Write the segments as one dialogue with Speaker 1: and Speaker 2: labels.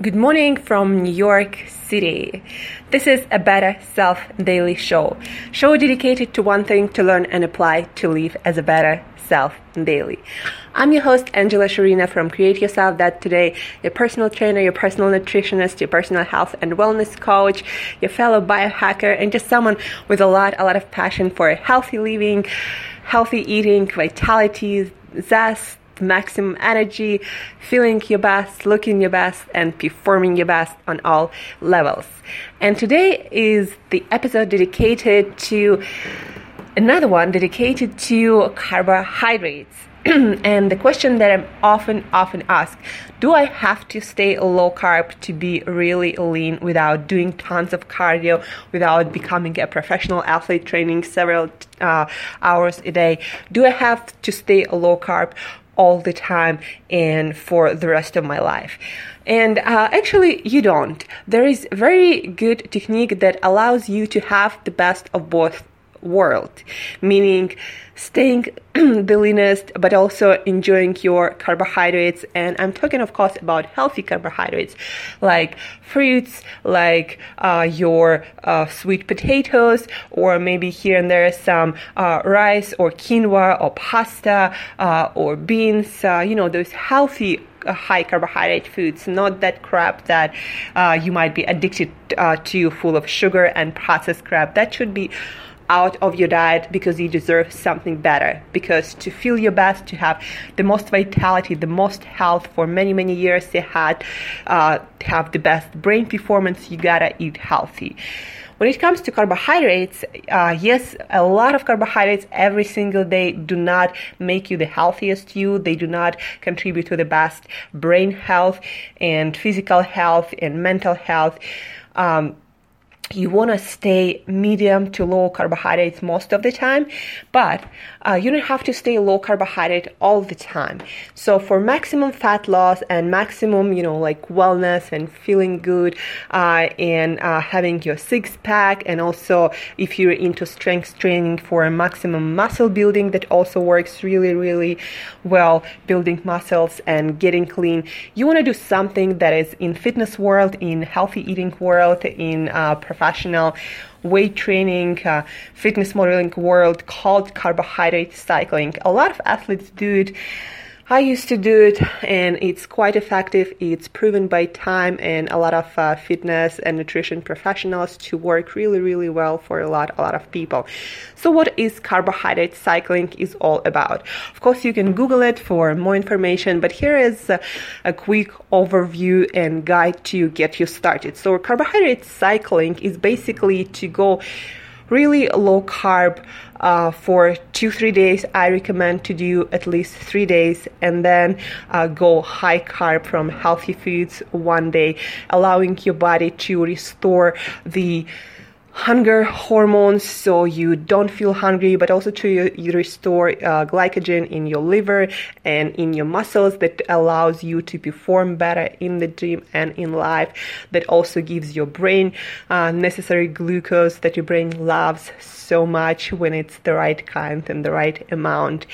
Speaker 1: Good morning from New York City. This is a Better Self Daily Show. Show dedicated to one thing to learn and apply to live as a better self daily. I'm your host, Angela Sharina from Create Yourself dot Today, your personal trainer, your personal nutritionist, your personal health and wellness coach, your fellow biohacker, and just someone with a lot, a lot of passion for healthy living, healthy eating, vitality, zest, maximum energy, feeling your best, looking your best, and performing your best on all levels. And today is the episode dedicated to another one dedicated to carbohydrates. and the question that I'm often, often asked do I have to stay low carb to be really lean without doing tons of cardio, without becoming a professional athlete training several uh, hours a day? Do I have to stay low carb all the time and for the rest of my life. And uh, actually, you don't. There is very good technique that allows you to have the best of both world, meaning staying the leanest, but also enjoying your carbohydrates. And I'm talking, of course, about healthy carbohydrates like fruits, like uh, your uh, sweet potatoes, or maybe here and there some uh, rice or quinoa or pasta uh, or beans, uh, you know, those healthy uh, high carbohydrate foods, not that crap that uh, you might be addicted uh, to, full of sugar and processed crap. That should be out of your diet because you deserve something better. Because to feel your best, to have the most vitality, the most health for many, many years ahead, uh, have the best brain performance, you gotta eat healthy. When it comes to carbohydrates, uh, yes, a lot of carbohydrates every single day do not make you the healthiest you. They do not contribute to the best brain health and physical health and mental health. Um, you want to stay medium to low carbohydrates most of the time, but uh, you don't have to stay low carbohydrate all the time. So for maximum fat loss and maximum, you know, like wellness and feeling good, uh, and uh, having your six pack, and also if you're into strength training for maximum muscle building, that also works really, really well, building muscles and getting clean. You want to do something that is in fitness world, in healthy eating world, in uh, professional weight training, uh, fitness modeling world called carbohydrate cycling. A lot of athletes do it I used to do it and it's quite effective. It's proven by time and a lot of uh, fitness and nutrition professionals to work really, really well for a lot, a lot of people. So what is carbohydrate cycling is all about? Of course, you can Google it for more information, but here is a, a quick overview and guide to get you started. So carbohydrate cycling is basically to go really low carb uh, for two three days i recommend to do at least three days and then uh, go high carb from healthy foods one day allowing your body to restore the hunger hormones so you don't feel hungry but also to you restore uh, glycogen in your liver and in your muscles that allows you to perform better in the gym and in life that also gives your brain uh, necessary glucose that your brain loves so much when it's the right kind and the right amount.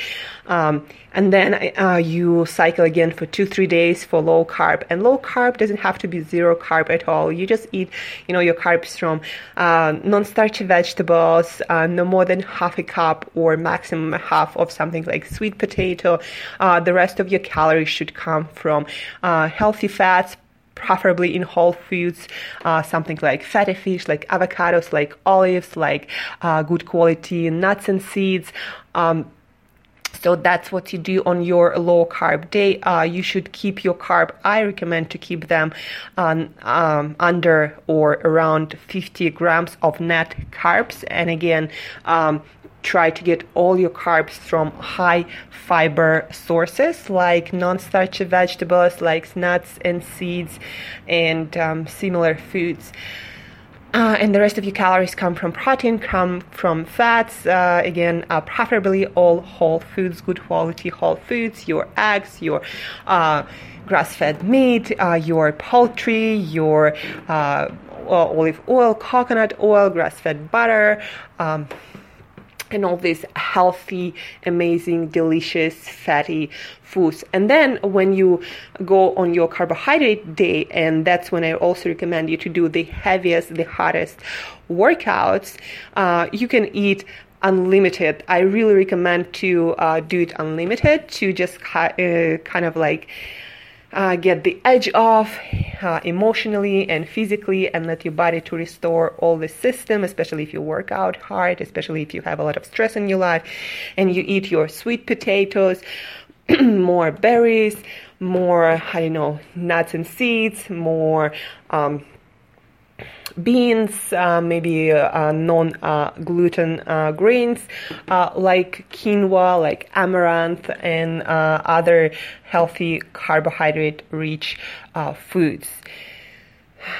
Speaker 1: Um, and then uh, you cycle again for two, three days for low carb. And low carb doesn't have to be zero carb at all. You just eat, you know, your carbs from uh, non-starchy vegetables, uh, no more than half a cup or maximum half of something like sweet potato. Uh, the rest of your calories should come from uh, healthy fats, preferably in whole foods, uh, something like fatty fish, like avocados, like olives, like uh, good quality nuts and seeds. Um, so that's what you do on your low carb day. Uh, you should keep your carb. I recommend to keep them um, um, under or around 50 grams of net carbs. And again, um, try to get all your carbs from high fiber sources like non-starchy vegetables like nuts and seeds and um, similar foods uh, and the rest of your calories come from protein, come from fats. Uh, again, uh, preferably all whole foods, good quality whole foods. Your eggs, your uh, grass-fed meat, uh, your poultry, your uh, olive oil, coconut oil, grass-fed butter. Um, and all these healthy, amazing, delicious, fatty foods. And then when you go on your carbohydrate day, and that's when I also recommend you to do the heaviest, the hottest workouts, uh, you can eat unlimited. I really recommend to uh, do it unlimited to just uh, kind of like uh, get the edge off uh, emotionally and physically and let your body to restore all the system especially if you work out hard especially if you have a lot of stress in your life and you eat your sweet potatoes more berries more i don't know nuts and seeds more um, beans, uh, maybe uh, non uh, gluten uh, grains uh, like quinoa, like amaranth, and uh, other healthy carbohydrate rich foods.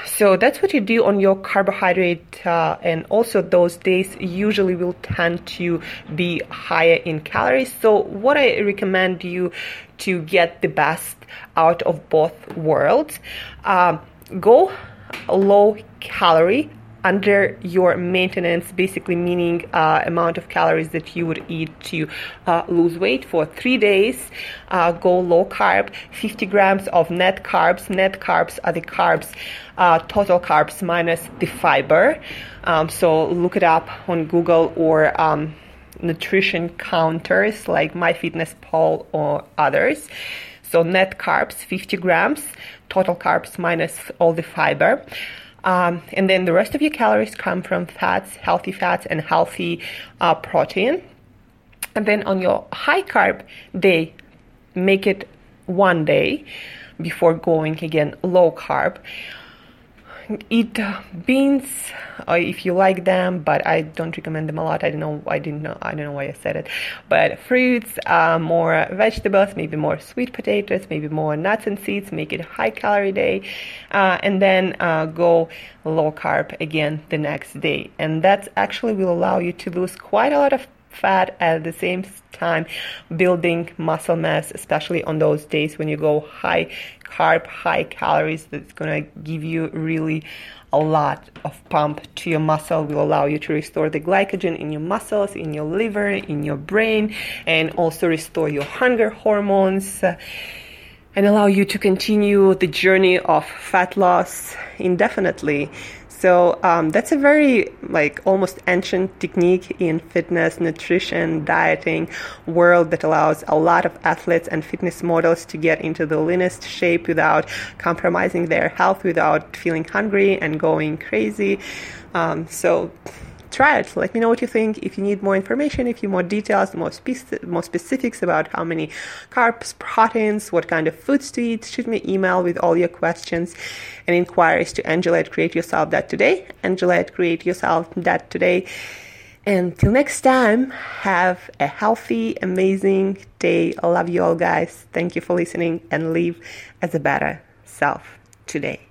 Speaker 1: So that's what you do on your carbohydrate, and also those days usually will tend to be higher in calories. So, what I recommend you to get the best out of both worlds, go low calorie under your maintenance, basically meaning uh, amount of calories that you would eat to uh, lose weight for three days. Uh, go low carb, 50 grams of net carbs. Net carbs are the carbs, uh, total carbs minus the fiber. Um, so look it up on Google or um, nutrition counters like MyFitnessPal or others. So net carbs, 50 grams, total carbs minus all the fiber. Um, and then the rest of your calories come from fats, healthy fats, and healthy uh, protein. And then on your high carb day, make it one day before going again low carb eat beans if you like them, but I don't recommend them a lot. I don't know. I didn't know. I don't know why I said it. But fruits, uh, more vegetables, maybe more sweet potatoes, maybe more nuts and seeds. Make it high calorie day, uh, and then uh, go low carb again the next day. And that actually will allow you to lose quite a lot of fat at the same time building muscle mass especially on those days when you go high carb high calories. That's to give you really a lot of pump to your muscle will allow you to restore the glycogen in your muscles in your liver in your brain and also restore your hunger hormones and allow you to continue the journey of fat loss indefinitely so um, that's a very like almost ancient technique in fitness, nutrition, dieting world that allows a lot of athletes and fitness models to get into the leanest shape without compromising their health, without feeling hungry and going crazy. Um, so try it. Let me know what you think. If you need more information, if you more details, more, spe- more specifics about how many carbs, proteins, what kind of foods to eat, shoot me an email with all your questions and inquiries to Angela at Create Yourself dot Today. Angela at Create Yourself dot Today. Until next time, have a healthy, amazing day. I love you all, guys. Thank you for listening and live as a better self today.